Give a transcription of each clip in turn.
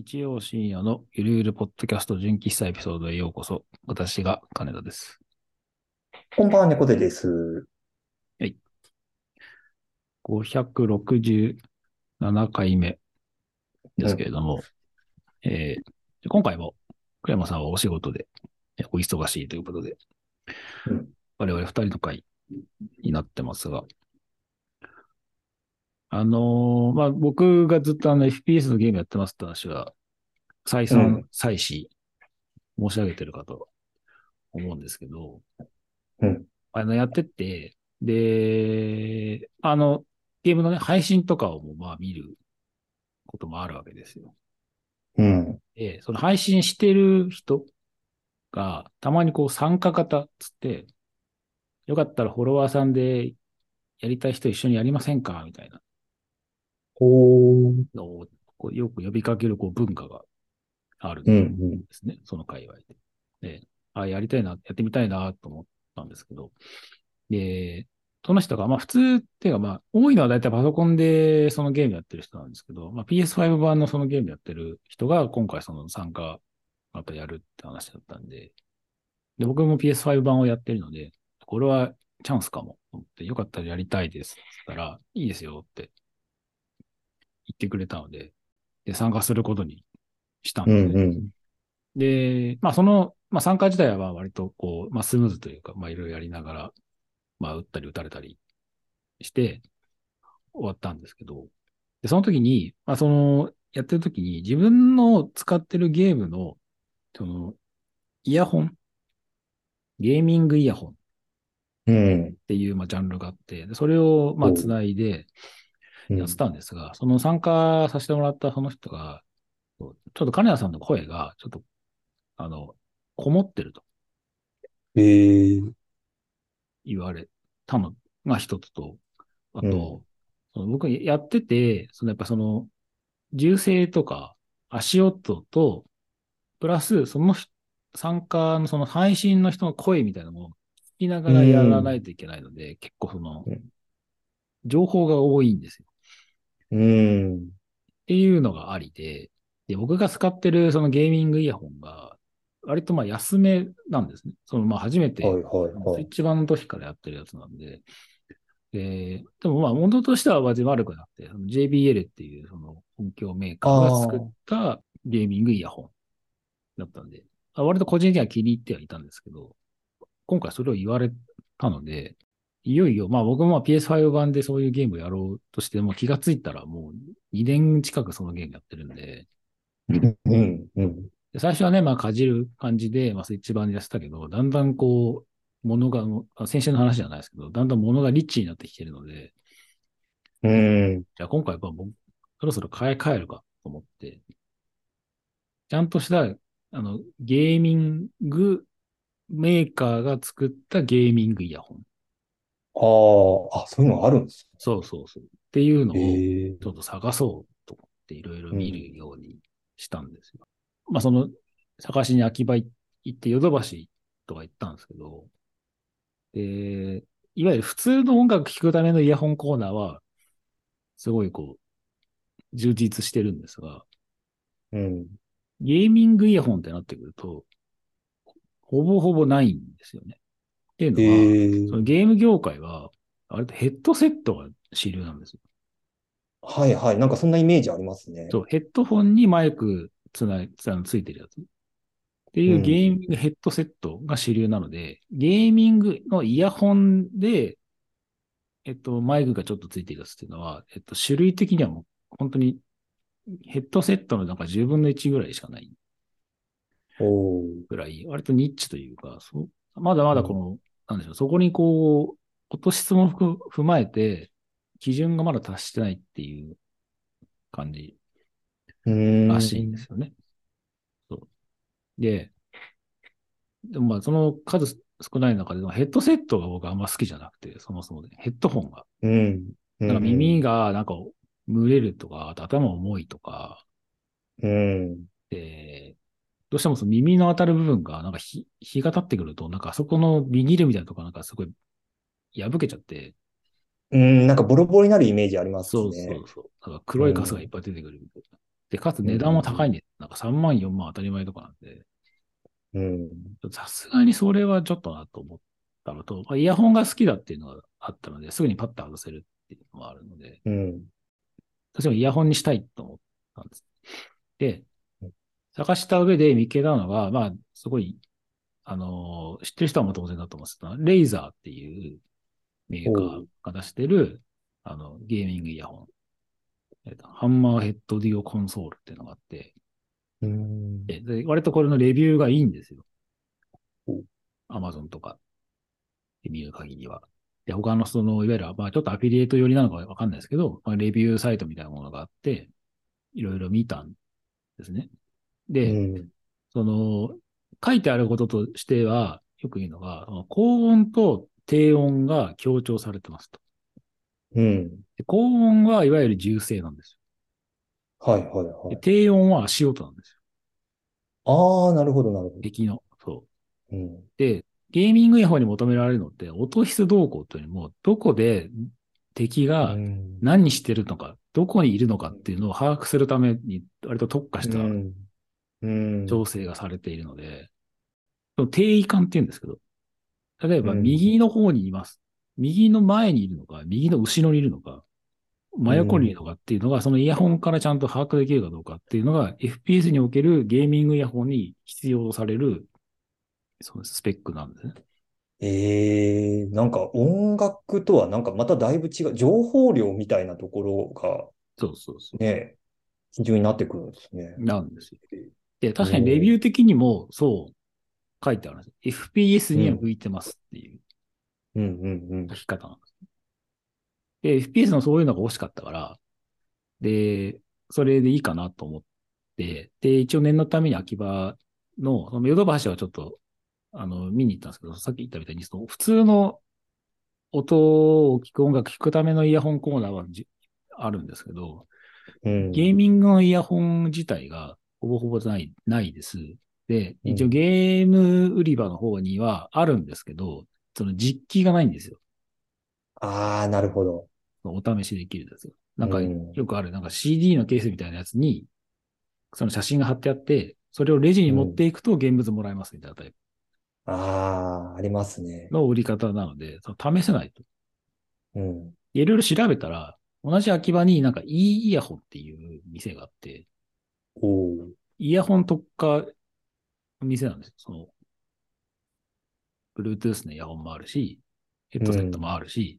日曜深夜のゆるゆるポッドキャスト純喫茶エピソードへようこそ。私が金田です。こんばんは、猫背です。567回目ですけれども、えー今回も倉山さんはお仕事でえお忙しいということで、うん我々二人の会になってますが、あのーまあ、僕がずっとあの FPS のゲームやってますって話は、再う三ん、再四申し上げてるかと思うんですけど、うんあの、やってって、で、あの、ゲームのね、配信とかをもまあ見ることもあるわけですよ。うん。で、その配信してる人が、たまにこう参加型っつって、よかったらフォロワーさんでやりたい人一緒にやりませんかみたいなおー。のをこうよく呼びかけるこう文化があるんうんでうん。すね、その界隈で。で、あ、やりたいな、やってみたいなと思ったんですけど、で、その人が、まあ普通っていうか、まあ多いのは大体パソコンでそのゲームやってる人なんですけど、まあ PS5 版のそのゲームやってる人が今回その参加またやるって話だったんで、で、僕も PS5 版をやってるので、これはチャンスかもと思って、よかったらやりたいですって言ったら、いいですよって言ってくれたので、で、参加することにしたんうですね。んうん。で、まあその、まあ参加自体は割とこう、まあスムーズというか、まあいろいろやりながら、まあ打ったり打たれたりして終わったんですけど、で、その時に、まあその、やってる時に自分の使ってるゲームの、その、イヤホン、ゲーミングイヤホンっうん。ていう、まあジャンルがあって、でそれを、まあおう繋いでうんやってたんですが、その参加させてもらったその人が、ちょっと金谷さんの声が、ちょっと、あの、こもってると。えー。言われたのが一つと、あと、うん僕やってて、そのやっぱその、銃声とか足音と、プラスその人参加のその配信の人の声みたいなのも聞きながらやらないといけないので、結構そのうん、情報が多いんですよ。うん。っていうのがありで、で、僕が使ってるそのゲーミングイヤホンが、割とまあ安めなん。ですね。そのまあ初めて、はいはいはい。スイッチ版の時からやってるやつなん。で、えーでもまあ、元としては別に悪くなくて、JBL っていうその音響メーカーが作ったゲーミングイヤホンだったん。で、あ割と個人的には気に入ってはいたん。ですけど、今回それを言われたので、いよいよ、まあ僕もまあ PS5 版でそういうゲームをやろうとしても気がついたらもう2年近くそのゲームやってるんで、うんうん。で最初はね、まあ、かじる感じで、まあ、スイッチ版でやってたけど、だんだんこう、物が、あ先週の話じゃないですけど、だんだん物がリッチになってきてるので、うん。じゃあ今回は僕、そろそろ買い替えるかと思って、ちゃんとした、あの、ゲーミングメーカーが作ったゲーミングイヤホン。ああ、あ、そういうのがあるんですそうそうそう。っていうのを、ちょっと探そうと思っていろいろ見るようにしたんですよ。まあその、探しに秋葉行ってヨドバシとか行ったんですけど、で、いわゆる普通の音楽聴くためのイヤホンコーナーは、すごいこう、充実してるんですが、うん。ゲーミングイヤホンってなってくると、ほぼほぼないんですよね。っていうのは、えー。そのゲーム業界は、あれヘッドセットが主流なんですよ。はいはい。なんかそんなイメージありますね。そう、ヘッドフォンにマイクつない、つあのついてるやつ。っていううんゲーミングヘッドセットが主流なので、ゲーミングのイヤホンで、えっと、マイクがちょっとついてるやつっていうのは、えっと、種類的にはもう本当にヘッドセットのなんか10分の1ぐらいしかないおー。ぐらい、割とニッチというか、そうまだまだこの、なんでしょう、そこにこう、落とし質も含踏まえて、基準がまだ達してないっていう感じうん。らしいんですよね。そう。で、でもまあその数少ない中で、ヘッドセットが僕あんま好きじゃなくて、そもそもで、ヘッドホンが。うん。なんか耳がなんか蒸れるとか、頭重いとか、うん。で、どうしてもその耳の当たる部分が、なんか日、日が経ってくると、なんかあそこのビニールみたいなとこなんかすごい破けちゃって、うん。なんかボロボロになるイメージありますそうね。そうそう。なんか黒いカスがいっぱい出てくるみたいな。で、かつ値段も高いんで、なんか3万、4万当たり前とかなんで、うん。さすがにそれはちょっとなと思ったのと、まあ、イヤホンが好きだっていうのがあったので、すぐにパッと外せるっていうのもあるので、うん。私もイヤホンにしたいと思ったんです。でうん、探した上で見つけたのが、まあ、すごい、あのー知ってる人はも当然だと思うんですけど、レイザーっていうメーカーが出してる、あの、ゲーミングイヤホン。えっと、ハンマーヘッドデュオコンソールっていうのがあって、うん。でで割とこれのレビューがいいんですよお。アマゾンとかで見る限りは。で、他のその、いわゆる、まあちょっとアフィリエイト寄りなのかわかんないですけど、まあ、レビューサイトみたいなものがあって、いろいろ見たんですね。うで、ん。その、書いてあることとしては、よく言うのが、高音と低音が強調されてますと。うん。で高音はいわゆる重声なんですはいはいはい。低音は足音なんですよ。ああ、なるほどなるほど。敵の。そう。うん。で、ゲーミングイヤホンに求められるのって、音質動向というよりも、どこで敵がうん何してるのか、どこにいるのかっていうのを把握するために、割と特化したうん。うん。調整がされているので、その定位感って言うんですけど、例えばうん右の方にいます。右の前にいるのか、右の後ろにいるのか、真横にいるのかっていうのが、そのイヤホンからちゃんと把握できるかどうかっていうのが、FPS におけるゲーミングイヤホンに必要とされる、そのスペックなんですね。ええなんか音楽とはなんかまただいぶ違う、情報量みたいなところがそうそうそう。ね、基準になってくるんですね。なんですよ。で、確かにレビュー的にもそう書いてあるんですよ。FPS には向いてますっていううんうんうん書。き方なんです。で、FPS のそういうのが欲しかったから、で、それでいいかなと思って、で、一応念のために秋葉の、そのヨドバシはちょっと、あの、見に行ったんですけど、さっき言ったみたいに、その普通の音を聞く音楽聞くためのイヤホンコーナーはじあるんですけど、うんゲーミングのイヤホン自体がほぼほぼない、ないです。で、一応うんゲーム売り場の方にはあるんですけど、その実機がないんですよ。ああ、なるほど。お試しできるやつ。なんかうんよくある、なんか CD のケースみたいなやつに、その写真が貼ってあって、それをレジに持っていくと現物もらえますみたいなタイプああ、ありますね。の売り方なので、その試せないと。うん。いろいろ調べたら、同じ秋葉になんか e イヤホンっていう店があって、おーイヤホン特化の店なんですよ。その、Bluetooth のイヤホンもあるし、ヘッドセットもあるし、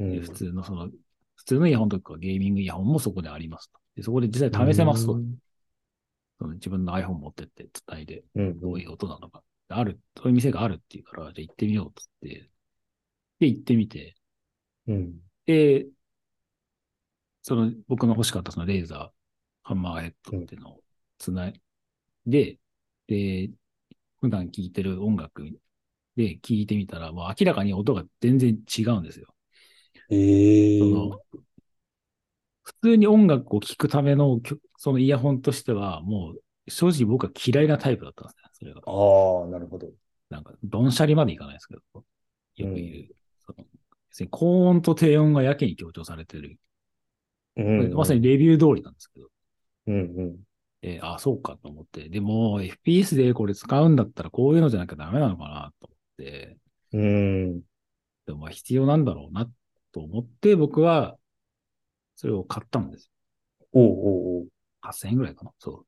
うんで普通のその、普通のイヤホンとかゲーミングイヤホンもそこでありますと。でそこで実際試せますと。うんその自分の iPhone 持ってって伝えて、うんどういう音なのか。ある、そういう店があるっていうから、じゃあ行ってみようっつって。で、行ってみて。うん。で、その僕の欲しかったそのレーザー、ハンマーヘッドっていうのをつないで、で、普段聴いてる音楽で聴いてみたら、もう明らかに音が全然違うんですよ。ええその、普通に音楽を聴くための曲そのイヤホンとしては、もう正直僕は嫌いなタイプだったんですね、それが。ああ、なるほど。なんか、ドンシャリまでいかないですけど、よく言う。その別に高音と低音がやけに強調されてる。うん。まさにレビュー通りなんですけど。うんうん。えーあ、そうかと思って。でも、FPS でこれ使うんだったらこういうのじゃなきゃダメなのかなと思って。うん。でもまあ必要なんだろうなと思って、僕はそれを買ったんです。おうおうおう。8000円ぐらいかな。そう。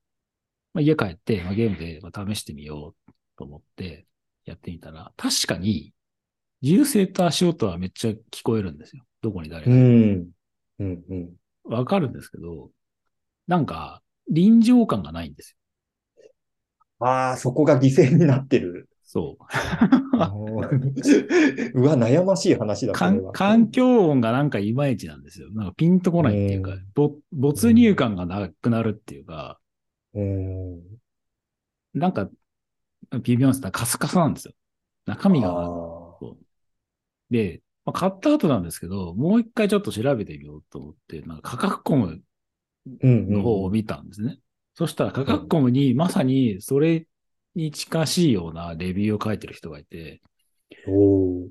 まあ、家帰って、まあ、ゲームでまあ試してみようと思ってやってみたら、確かに、銃声と足音はめっちゃ聞こえるんですよ。どこに誰うがいるん。うんうん。わかるんですけど、なんか、臨場感がないんですよ。ああ、そこが犠牲になってる。そう。うわ、悩ましい話だ、環境音がなんかいまいちなんですよ。なんかピンとこないっていうか没入感がなくなるっていうか、うん。なんか、微妙なんですカスカスなんですよ。中身あが。ーで、まあ、買った後なんですけど、もう一回ちょっと調べてみようと思って、なんか価格コムうんの方を見たんですね。そしたら価格コムにまさにそれに近しいようなレビューを書いてる人がいて、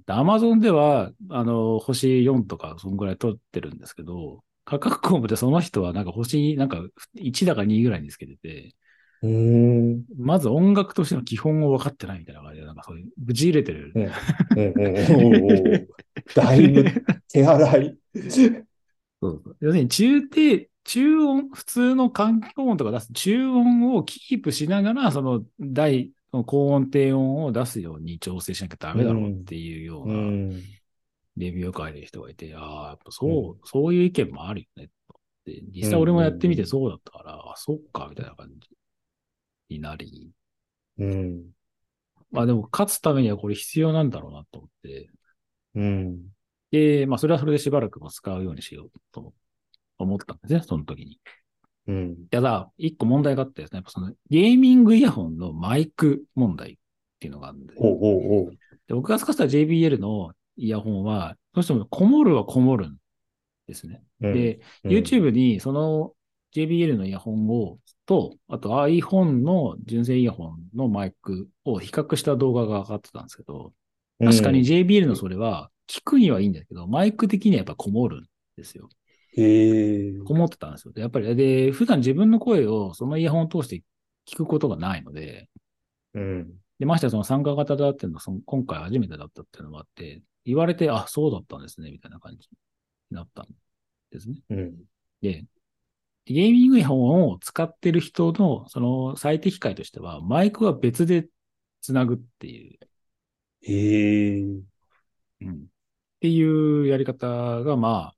アマゾンでは、あの、星4とか、そんぐらい取ってるんですけど、価格コムでその人はなんか星、なんか1だか2ぐらいにつけてて。まず音楽としての基本を分かってないみたいな感じで、なんかそういう、ぶち入れてる。だいぶ手荒い。そうそう要するに中低、中音、普通の環境音とか出す、中音をキープしながら、その大、高音低音を出すように調整しなきゃダメだろうっていうようう。なんレビューを書いてる人がいて、ああ、やっぱそう、そういう意見もあるよね。で実際俺もやってみてそうだったから、あ、そっか、みたいな感じになり。うん。まあでも勝つためにはこれ必要なんだろうなと思って。うん。で、まあそれはそれでしばらくも使うようにしようと思ったんですね、その時に。うん。ただ、一個問題があってですね、やっぱそのゲーミングイヤホンのマイク問題っていうのがあるんで、おうおうおう。で僕が使ってた JBL のイヤホンは、どうしてもこもるはこもるんですね。うん、で、うん、YouTube にその JBL のイヤホンを、と、あと iPhone の純正イヤホンのマイクを比較した動画が上がってたんですけど、確かに JBL のそれは聞くにはいいんですけど、マイク的にはやっぱこもるんですよ。うん、へえ。こもってたんですよ。でやっぱり、で、普段自分の声をそのイヤホンを通して聞くことがないので、うん。で、ましてやその参加型だっていうのはその今回初めてだったっていうのもあって、言われて、あ、そうだったんですね、みたいな感じになったんですね。うん。で、ゲーミングイヤホンを使ってる人のその最適解としては、マイクは別でつなぐっていう、へえ。うん、っていうやり方が、まあ、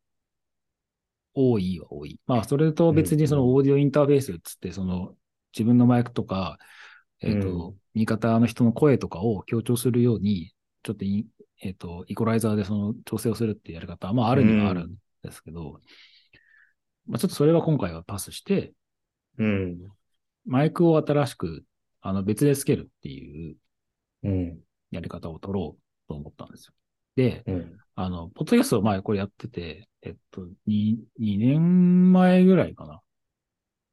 多いは多い。まあ、それと別にそのオーディオインターフェースつって、その自分のマイクとか、えっ、と、うん味方の人の声とかを強調するように、ちょっとイン、えっ、と、イコライザーでその調整をするっていうやり方は、まあ、あるにはあるんですけど、まあ、ちょっとそれは今回はパスして、うん。マイクを新しく、あの、別でつけるっていううん。やり方を取ろうと思ったんですよ。で、うん。あの、ポッドキャストを前これやってて、えっと、2、2年前ぐらいかな。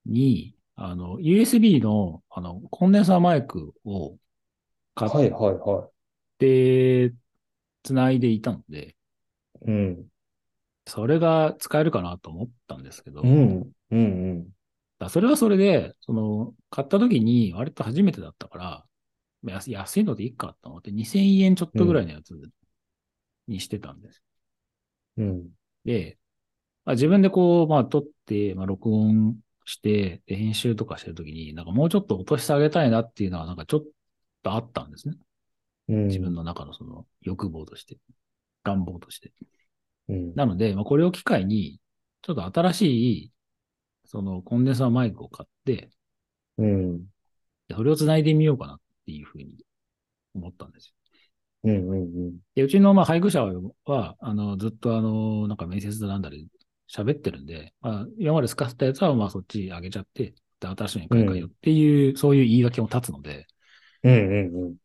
に、あの、USB の、あの、コンデンサーマイクを買っはいはいはて、繋いでいたので、い。うん。それが使えるかなと思ったんですけど、うん。うん。だそれはそれで、その、買った時に割と初めてだったから、まあ安安いのでいいかと思って2000円ちょっとぐらいのやつにしてたんです。うん。で、まあ、自分でこう、まあ撮って、まあ録音して、で編集とかしてる時に、なんかもうちょっと落とし下げたいなっていうのはなんかちょっとあったんですね。うん。自分の中のその欲望として、願望として。うん。なので、まあこれを機会に、ちょっと新しい、そのコンデンサーマイクを買って、うん。でそれを繋いでみようかなっていうふうに思ったんですよ。うん。うん。で、うちのまあ配偶者は、あの、ずっとあの、なんか面接だなんだり喋ってるんで、まあ、今まで使ってたやつはまあそっち上げちゃって、で、新しいのに買い替えようっていう、そういう言い訳も立つので、うん。うん。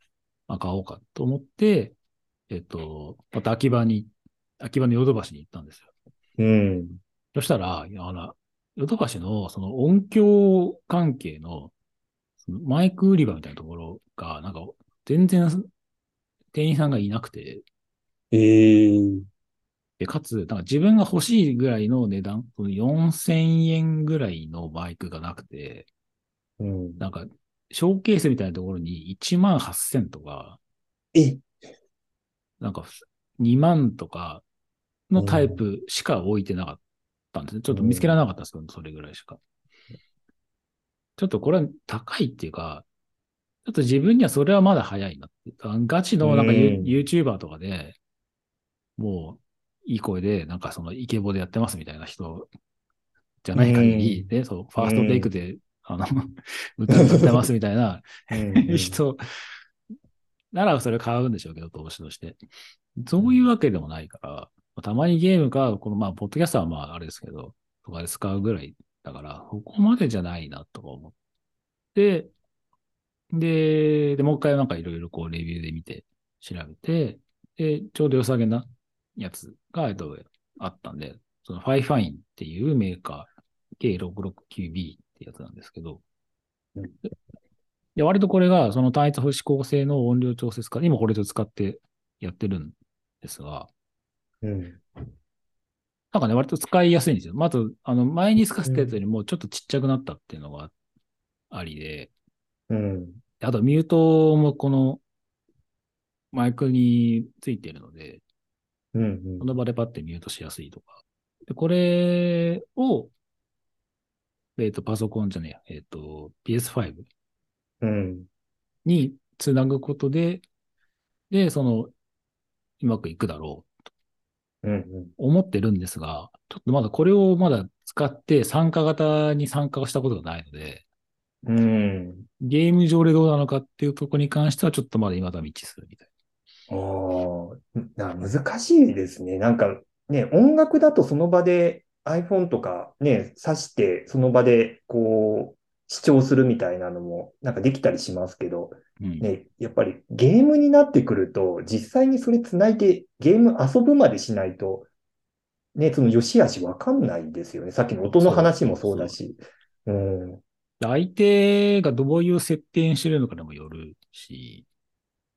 まあ買おうかと思って、えっと、また秋葉に、秋葉のヨドバシに行ったんですよ。うん。そしたら、あの、ヨドバシのその音響関係のそのマイク売り場みたいなところが、なんか全然店員さんがいなくて、ええ。で、かつ、なんか自分が欲しいぐらいの値段、その4000円ぐらいのバイクがなくて、うん。なんか、ショーケースみたいなところに1万8000とか、え？なんか2万とかのタイプしか置いてなかったんですね。ちょっと見つけられなかったんですけど、それぐらいしか。ちょっとこれは高いっていうか、ちょっと自分にはそれはまだ早いなって。あガチのなんかユうん YouTuber とかで、もういい声で、なんかそのイケボでやってますみたいな人じゃない限り、ね、そう、ファーストテイクで、あの、歌歌ってますみたいな うん。人ならそれ買うんでしょうけど、投資として。そういうわけでもないから、たまにゲームか、このまあ、ポッドキャストはまあ、あれですけど、とかで使うぐらいだから、ここまでじゃないなとか思って、で、で、もう一回なんかいろいろこう、レビューで見て、調べて、で、ちょうど良さげなやつが、えっと、あったんで、その FIFINE っていうメーカー、K669B ってやつなんですけど、うんで、割とこれが、その単一指向性の音量調節可、今これと使ってやってるんですが、うん。なんかね、割と使いやすいんですよ。まず、あの、前に使ってたやつよりもちょっとちっちゃくなったっていうのがありで、うん。あとミュートもこのマイクについてるので、うんうんこの場でパッてミュートしやすいとか。で、これを、えっ、と、パソコンじゃねえや、えっ、と、PS5 うん。につなぐことで、で、その、うまくいくだろううんうん。と思ってるんですが、ちょっとまだこれをまだ使って参加型に参加をしたことがないので、うん。ゲーム上でどうなのかっていうところに関してはちょっとまだ未だ未知数みたいああ、な難しいですね。なんかね、音楽だとその場で iPhone とかね、挿してその場でこう視聴するみたいなのもなんかできたりしますけど、な。うん。ね、やっぱりゲームになってくると、実際にそれつないでゲーム遊ぶまでしないと、ね、その良し悪しわかんないですよね。さっきの音の話もそうだし。うん。相手がどういう設定にしてるのかにもよるし、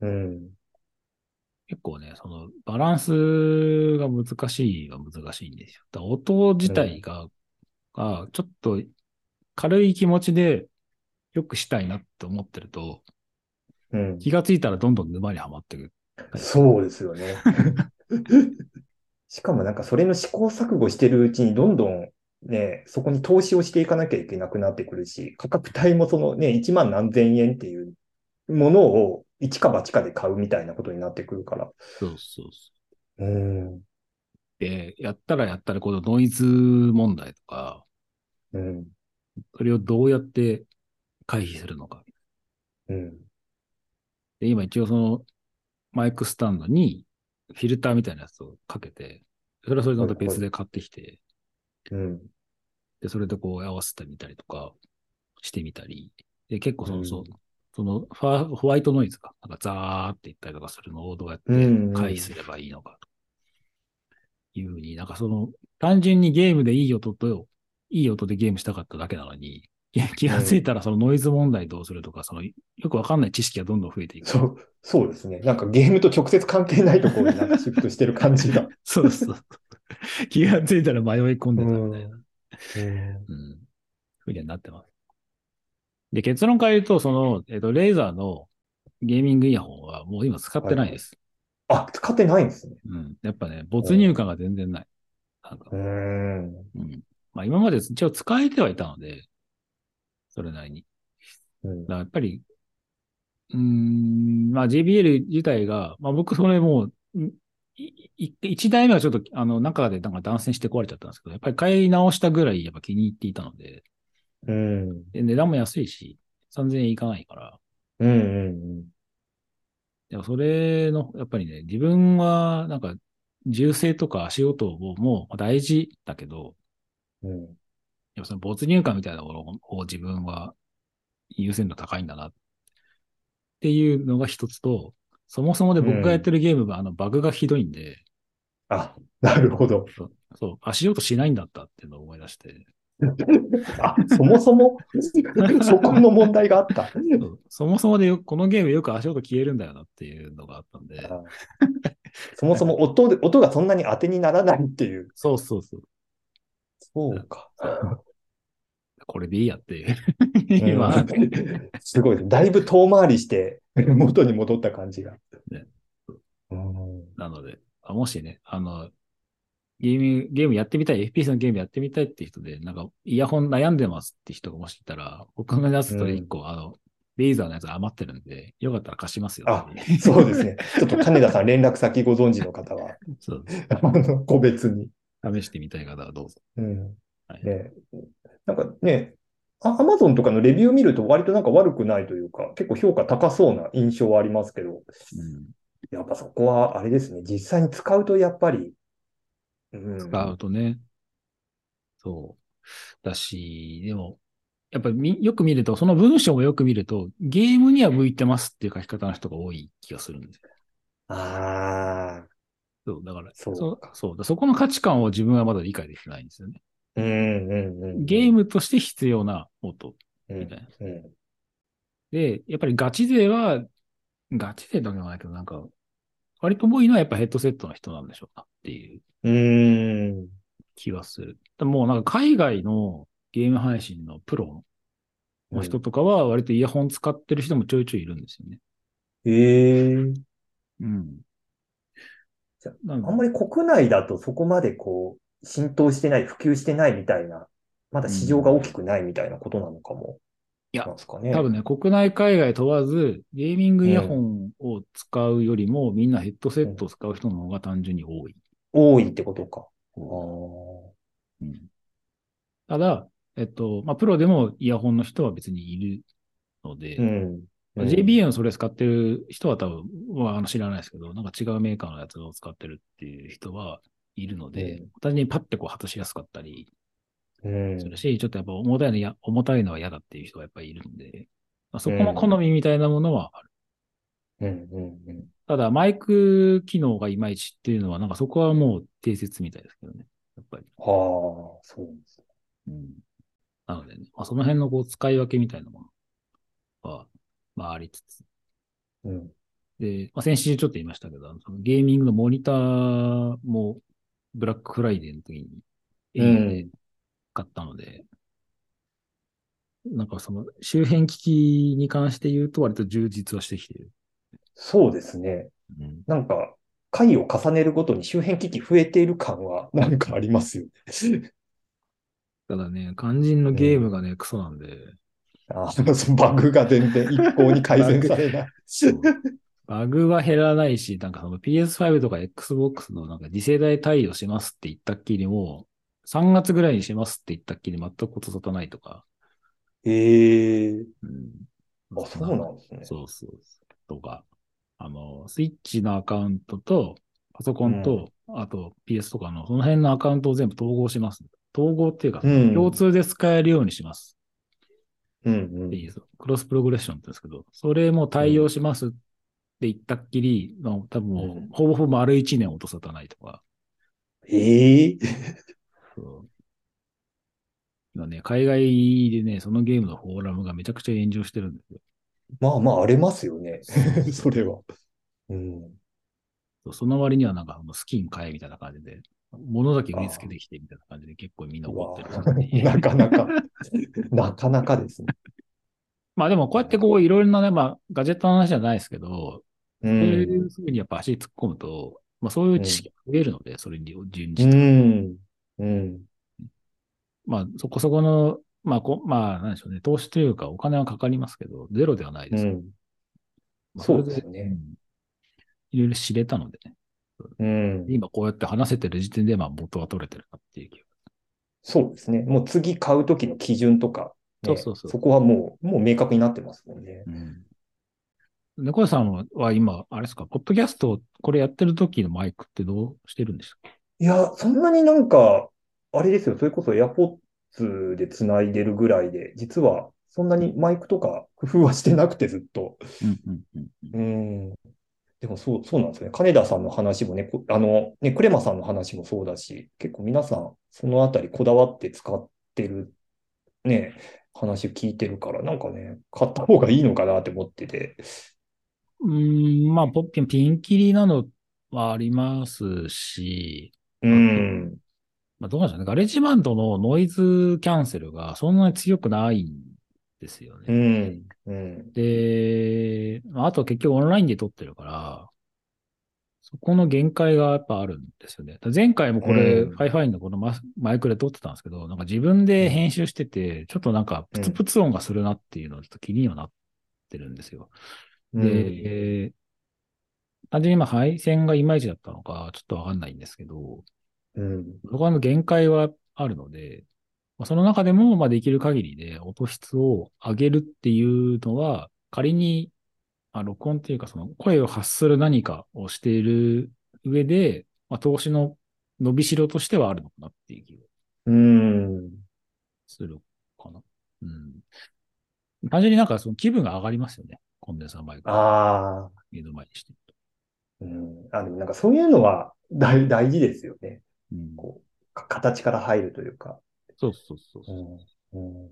うん。結構ね、そのバランスが難しいは難しいんですよ。だ音自体が、がちょっと軽い気持ちで良くしたいなって思ってると、うん。気がついたらどんどん沼にはまってくる。そうですよね。しかもなんかそれの試行錯誤してるうちにどんどんね、そこに投資をしていかなきゃいけなくなってくるし、価格帯もそのね、1万何千円っていうものを一か八かで買うみたいなことになってくるから。そうそうそう。うん。で、やったらやったらこのノイズ問題とか、うん。それをどうやって回避するのか。うん。で、今一応そのマイクスタンドにフィルターみたいなやつをかけて、それはそれでまた別で買ってきて、うん。で、それでこう合わせてみたりとかしてみたり、で、結構その、うんそう、そのファホワイトノイズが、なんかザーっていったりとかするのをどうやってうん回避すればいいのかというふうに、なんかその、単純にゲームでいい音と、いい音でゲームしたかっただけなのに、気がついたらそのノイズ問題どうするとか、その、よくわかんない知識がどんどん増えていく。そう、そうですね。なんかゲームと直接関係ないところになんかシフトしてる感じが。そうそう。気がついたら迷い込んでたみたいな。うん。うん。ふうにはなってます。で、結論から言うと、その、えっ、と、レーザーのゲーミングイヤホンはもう今使ってないです。あ、使ってないんですね。うん。やっぱね、没入感が全然ない。なんかう、ん。うん。まあ今まで一応使えてはいたので、それなりに。うんやっぱり、うーん、まあ JBL 自体が、まあ僕それもう、一台目はちょっと、あの、中でなんか断線して壊れちゃったんですけど、やっぱり買い直したぐらいやっぱ気に入っていたので、うん。で値段も安いし、3000円いかないから、うん。うん。でもそれの、やっぱりね、自分は、なんか、銃声とか足音をもう大事だけど、うん。やっぱその没入感みたいなものを自分は優先度高いんだなっていうのが一つと、そもそもで僕がやってるゲームが、あのバグがひどいんで、あ、なるほど。そう、そう足音しないんだったっていうのを思い出して、あ、そもそも？そこの問題があった。そうそもそもでよこのゲームよく足音消えるんだよなっていうのがあったんで、あそもそも音で、音がそんなに当てにならないっていう。そうそうそう。そうか。これでいいやって 今、すごいです。だいぶ遠回りして、元に戻った感じが。ねうんなので、あもしね、あの、ゲーム、ゲームやってみたい、FPS のゲームやってみたいって人で、なんか、イヤホン悩んでますって人がもしいたら、僕が出すと1個、あの、レーザーのやつ余ってるんで、よかったら貸しますよ。あそうですね。ちょっと金田さん連絡先ご存知の方は、そう。あの個別に。試してみたい方はどうぞ。うんはいね、なんかね、アマゾンとかのレビュー見ると割となんか悪くないというか、結構評価高そうな印象はありますけど、うん。やっぱそこはあれですね、実際に使うとやっぱり、うん、使うとね。そう。だし、でも、やっぱりみよく見ると、その文章もよく見ると、ゲームには向いてますっていう書き方の人が多い気がするんですよ。ああ、そう、だから、そうそう、そうだそこの価値観を自分はまだ理解できてないんですよね。うんうんうん。ゲームとして必要な音。うんみたいなうんで、やっぱりガチ勢は、ガチ勢だけはないけど、なんか、割と多いのはやっぱヘッドセットの人なんでしょうかっていう。うーん。気がする。でもうなんか海外のゲーム配信のプロの人とかは割とイヤホン使ってる人もちょいちょいいるんですよね。ええうん。あんまり国内だとそこまでこう、浸透してない、普及してないみたいな、まだ市場が大きくないみたいなことなのかも。いやね。多分ね、国内海外問わず、ゲーミングイヤホンを使うよりも、みんなヘッドセットを使う人の方が単純に多い。多いってことか。あうんただ、えっと、まあ、プロでもイヤホンの人は別にいるので、ーうん。まあ JBA のそれ使ってる人は多分、はあの知らないですけど、なんか違うメーカーのやつを使ってるっていう人はいるので、うん単純にパッてこう外しやすかったりうんするし、ちょっとやっぱ重たいのや、重たいのは嫌だっていう人がやっぱりいるんで、まあ、そこの好みみたいなものはある。うんうんうん。ただ、マイク機能がいまいちっていうのは、なんかそこはもう定説みたいですけどね。やっぱり。はあ、そうですね。うん。なのでね、まあ、その辺のこう使い分けみたいなものは、まあありつつ。うん。で、まあ、先週ちょっと言いましたけど、そのゲーミングのモニターもブラックフライデーの時にう au でん。買ったので、なんかその周辺機器に関して言うと割と充実はしてきている。そうですね。うん。なんか、回を重ねるごとに周辺機器増えている感はなんかありますよね。ただね、肝心のゲームがね、クソなんで、あその バグが全然一向に改善されない。バグは減らないし、なんかその PS5 とか Xbox のなんか次世代対応しますって言ったっきりも、3月ぐらいにしますって言ったっきり全くこと沙汰ないとか。ええうん。あ、そうなんですね。そうそう。とか、あの、スイッチのアカウントと、パソコンと、あと PS とかの、その辺のアカウントを全部統合します。統合っていうか、うん共通で使えるようにします。うんうんクロスプログレッションって言うんですけど、それも対応しますって言ったっきり、まあ多分もう、うんほぼほぼ丸1年落とさたないとか、ええ そう今ね、海外でね、そのゲームのフォーラムがめちゃくちゃ炎上してるんですよ。まあまあ荒れますよね。そ れは。うん。その割にはなんか、スキン買えみたいな感じで、物だけ売りつけてきてみたいな感じで結構みんなう怒ってる なかなか、なかなかですね。まあでもこうやってこういろいろなね、まあガジェットの話じゃないですけど、う。そういうんふうにやっぱ足突っ込むと、まあそういう知識が増えるので、それに準じうて。ん。うん。まあそこそこの、まあこ、まあなんでしょうね、投資というかお金はかかりますけど、ゼロではないです。うん。まあそうですよねいろいろ知れたのでね。うん。今こうやって話せてる時点で、まあ元は取れてるなっていう気が。そうですね。もう次買うときの基準とか、ねそうそうそうそこはもう、もう明確になってますもんね。うん。猫屋さんはは今、あれですか、ポッドキャスト、これやってる時のマイクってどうしてるんですかいや、そんなになんか、あれですよ。それこそ AirPods で繋いでるぐらいで、実はそんなにマイクとか工夫はしてなくてずっと。うん。でもそう、そうなんですよね。金田さんの話もね、こあの、ね、クレマさんの話もそうだし、結構皆さん、そのあたりこだわって使ってる、ね、話を聞いてるから、なんかね、買った方がいいのかなって思ってて。うーん、まあ、ポッピン、ピンキリなのはありますし、うん。まあ、どうなんでしょうね。ガレージバンドのノイズキャンセルがそんなに強くないんですようね。ん。うん。で、まああと結局オンラインで録ってるから、そこの限界がやっぱあるんですよね。前回もこれ、うん FIFINE のこのママイクで録ってたんですけど、なんか自分で編集してて、ちょっとなんかプツプツ音がするなっていうのはちょっと気にはなってるんですよ。うん。で、単純に今配線がいまいちだったのか、ちょっとわかんないんですけど、うん。そこの限界はあるので、まあその中でも、まあ、できる限りで音質を上げるっていうのは、仮に、まあ、録音っていうか、その声を発する何かをしている上で、まあ、投資の伸びしろとしてはあるのかなっていう気がうん。するかな。うん。単純になんかその気分が上がりますよね。コンデンサーマイクをああ。目の前にしてると。うん。あ、なんかそういうのは大大事ですよね。うん、こう、か形から入るというか。そうそうそうそう。うん。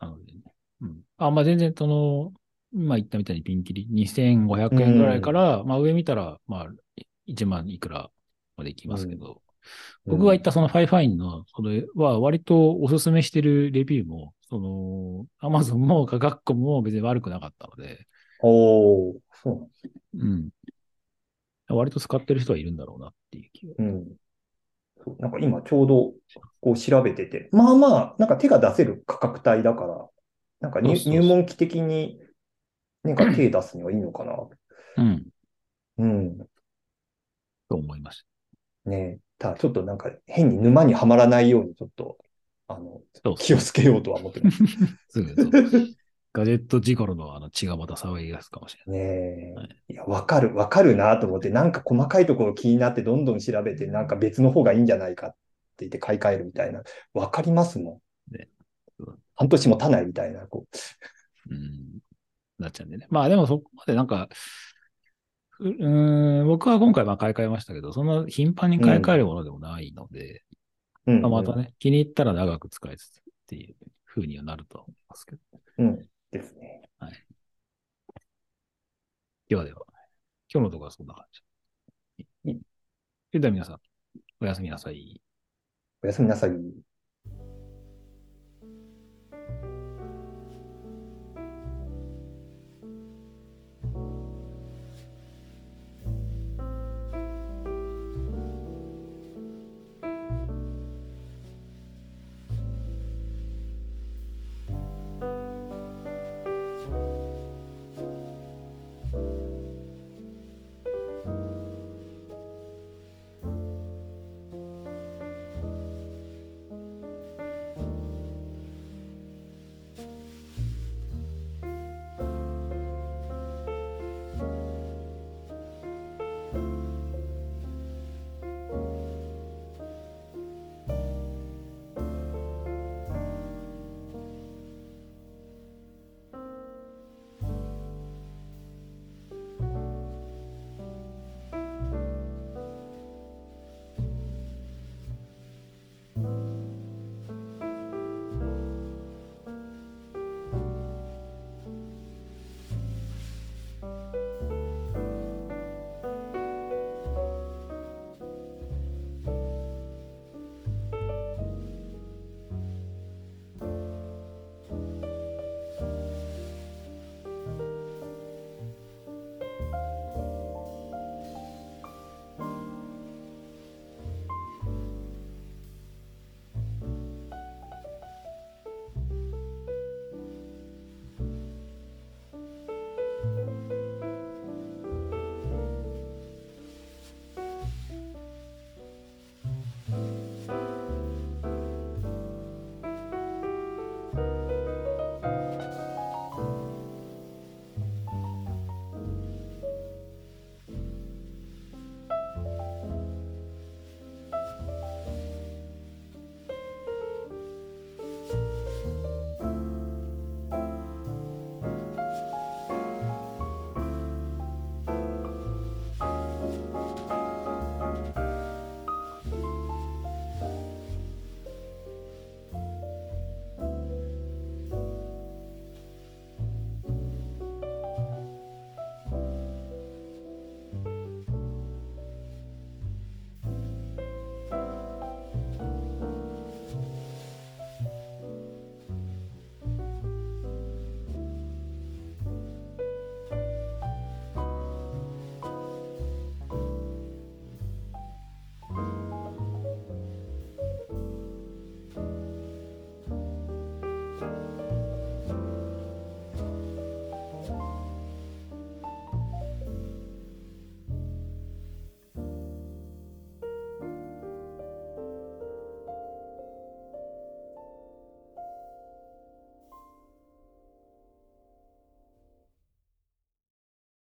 なのでね。うん。あ、まあ全然その、今言ったみたいにピンキリ、2500円ぐらいから、まあ上見たら、まあ1万いくらまでいきますけど、僕が言ったその FIFINE の、それは割とおすすめしてるレビューも、その、アマゾンもか価格も別に悪くなかったので、おー、そうなんですうん。割と使ってる人はいるんだろうなっていう気が。うん。なんか今ちょうどこう調べてて、まあまあ、なんか手が出せる価格帯だから、なんか入門機的に、なんか手出すにはいいのかな。うん。うん。と思いました。ねただちょっとなんか変に沼にはまらないようにちょっと、あの、気をつけようとは思ってます。そうガジェットジコロのあの血がまた騒ぎ出すかもしれない。ねはえ。いや、わかる、わかるなと思って、なんか細かいところ気になってどんどん調べて、なんか別の方がいいんじゃないかって言って買い替えるみたいな。わかりますもん。ねうん半年もたないみたいな、こうん。なっちゃうんでね。まあでもそこまでなんか、うん、僕は今回まあ買い替えましたけど、そんな頻繁に買い替えるものでもないので、う。うん、まあまたね、気に入ったら長く使いつつっていう風にはなるとは思いますけど。うん。うん。ですね。ではでは、今日のところはそんな感じ。いそれでは皆さん、おやすみなさい。おやすみなさい。